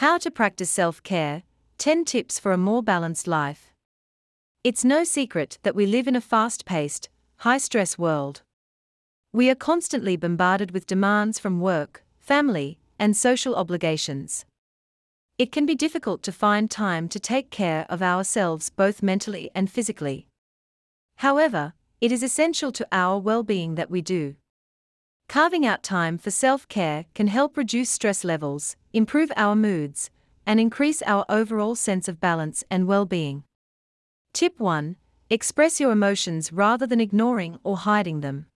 How to practice self care 10 tips for a more balanced life. It's no secret that we live in a fast paced, high stress world. We are constantly bombarded with demands from work, family, and social obligations. It can be difficult to find time to take care of ourselves both mentally and physically. However, it is essential to our well being that we do. Carving out time for self care can help reduce stress levels, improve our moods, and increase our overall sense of balance and well being. Tip 1 Express your emotions rather than ignoring or hiding them.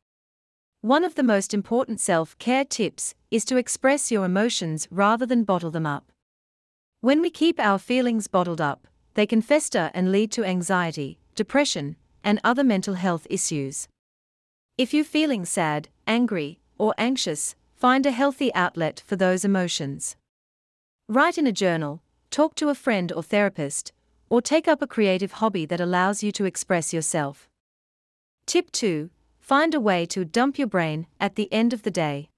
One of the most important self care tips is to express your emotions rather than bottle them up. When we keep our feelings bottled up, they can fester and lead to anxiety, depression, and other mental health issues. If you're feeling sad, angry, or anxious, find a healthy outlet for those emotions. Write in a journal, talk to a friend or therapist, or take up a creative hobby that allows you to express yourself. Tip 2 Find a way to dump your brain at the end of the day.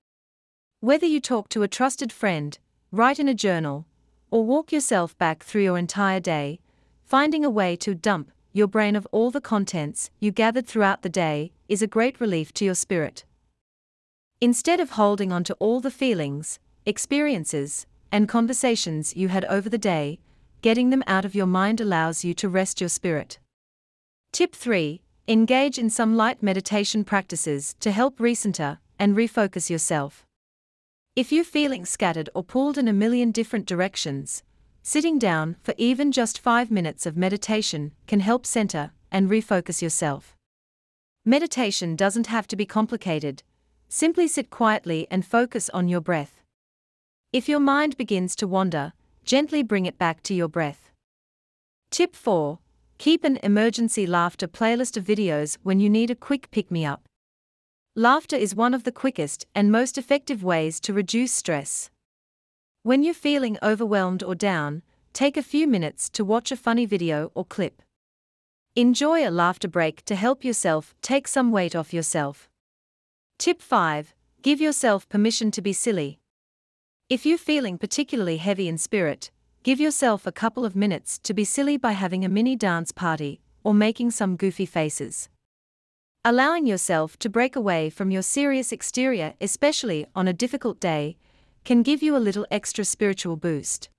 Whether you talk to a trusted friend, write in a journal, or walk yourself back through your entire day, finding a way to dump your brain of all the contents you gathered throughout the day is a great relief to your spirit. Instead of holding on to all the feelings, experiences, and conversations you had over the day, getting them out of your mind allows you to rest your spirit. Tip 3 Engage in some light meditation practices to help recenter and refocus yourself. If you're feeling scattered or pulled in a million different directions, sitting down for even just five minutes of meditation can help center and refocus yourself. Meditation doesn't have to be complicated, simply sit quietly and focus on your breath. If your mind begins to wander, gently bring it back to your breath. Tip 4 Keep an emergency laughter playlist of videos when you need a quick pick me up. Laughter is one of the quickest and most effective ways to reduce stress. When you're feeling overwhelmed or down, take a few minutes to watch a funny video or clip. Enjoy a laughter break to help yourself take some weight off yourself. Tip 5 Give yourself permission to be silly. If you're feeling particularly heavy in spirit, give yourself a couple of minutes to be silly by having a mini dance party or making some goofy faces. Allowing yourself to break away from your serious exterior, especially on a difficult day, can give you a little extra spiritual boost.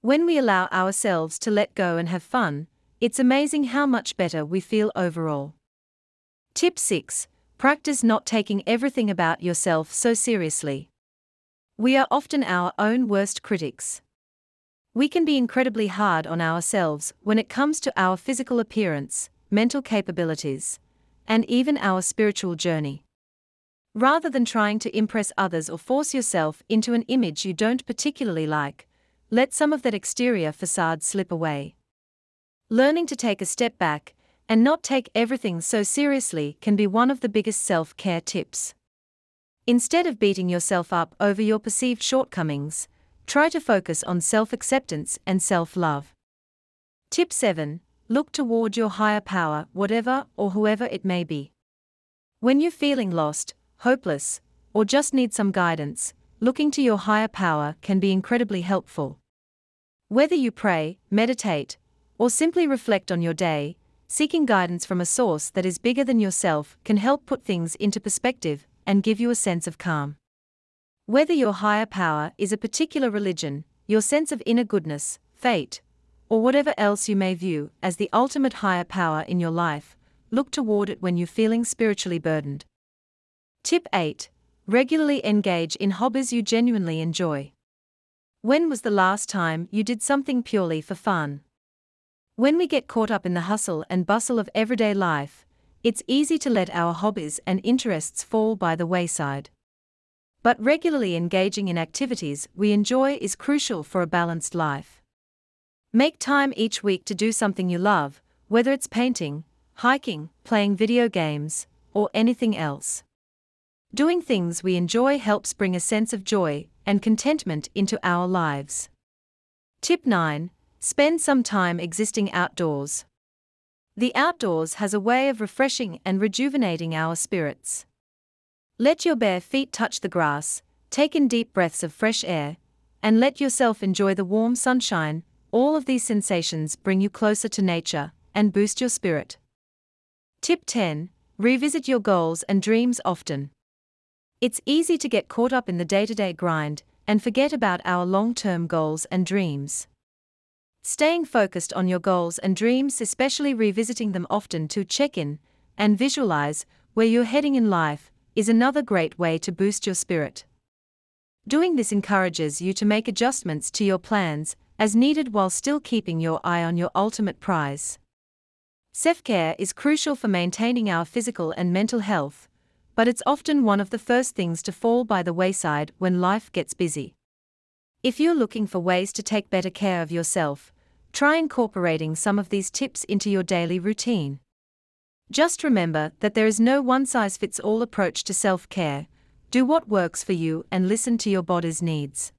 When we allow ourselves to let go and have fun, it's amazing how much better we feel overall. Tip 6 Practice not taking everything about yourself so seriously. We are often our own worst critics. We can be incredibly hard on ourselves when it comes to our physical appearance, mental capabilities, and even our spiritual journey. Rather than trying to impress others or force yourself into an image you don't particularly like, let some of that exterior facade slip away. Learning to take a step back and not take everything so seriously can be one of the biggest self care tips. Instead of beating yourself up over your perceived shortcomings, try to focus on self acceptance and self love. Tip 7 Look toward your higher power, whatever or whoever it may be. When you're feeling lost, hopeless, or just need some guidance, looking to your higher power can be incredibly helpful. Whether you pray, meditate, or simply reflect on your day, seeking guidance from a source that is bigger than yourself can help put things into perspective and give you a sense of calm. Whether your higher power is a particular religion, your sense of inner goodness, fate, or whatever else you may view as the ultimate higher power in your life, look toward it when you're feeling spiritually burdened. Tip 8 Regularly engage in hobbies you genuinely enjoy. When was the last time you did something purely for fun? When we get caught up in the hustle and bustle of everyday life, it's easy to let our hobbies and interests fall by the wayside. But regularly engaging in activities we enjoy is crucial for a balanced life. Make time each week to do something you love, whether it's painting, hiking, playing video games, or anything else. Doing things we enjoy helps bring a sense of joy and contentment into our lives. Tip 9 Spend some time existing outdoors. The outdoors has a way of refreshing and rejuvenating our spirits. Let your bare feet touch the grass, take in deep breaths of fresh air, and let yourself enjoy the warm sunshine. All of these sensations bring you closer to nature and boost your spirit. Tip 10 Revisit your goals and dreams often. It's easy to get caught up in the day to day grind and forget about our long term goals and dreams. Staying focused on your goals and dreams, especially revisiting them often to check in and visualize where you're heading in life, is another great way to boost your spirit. Doing this encourages you to make adjustments to your plans as needed while still keeping your eye on your ultimate prize. Self care is crucial for maintaining our physical and mental health, but it's often one of the first things to fall by the wayside when life gets busy. If you're looking for ways to take better care of yourself, try incorporating some of these tips into your daily routine. Just remember that there is no one size fits all approach to self care. Do what works for you and listen to your body's needs.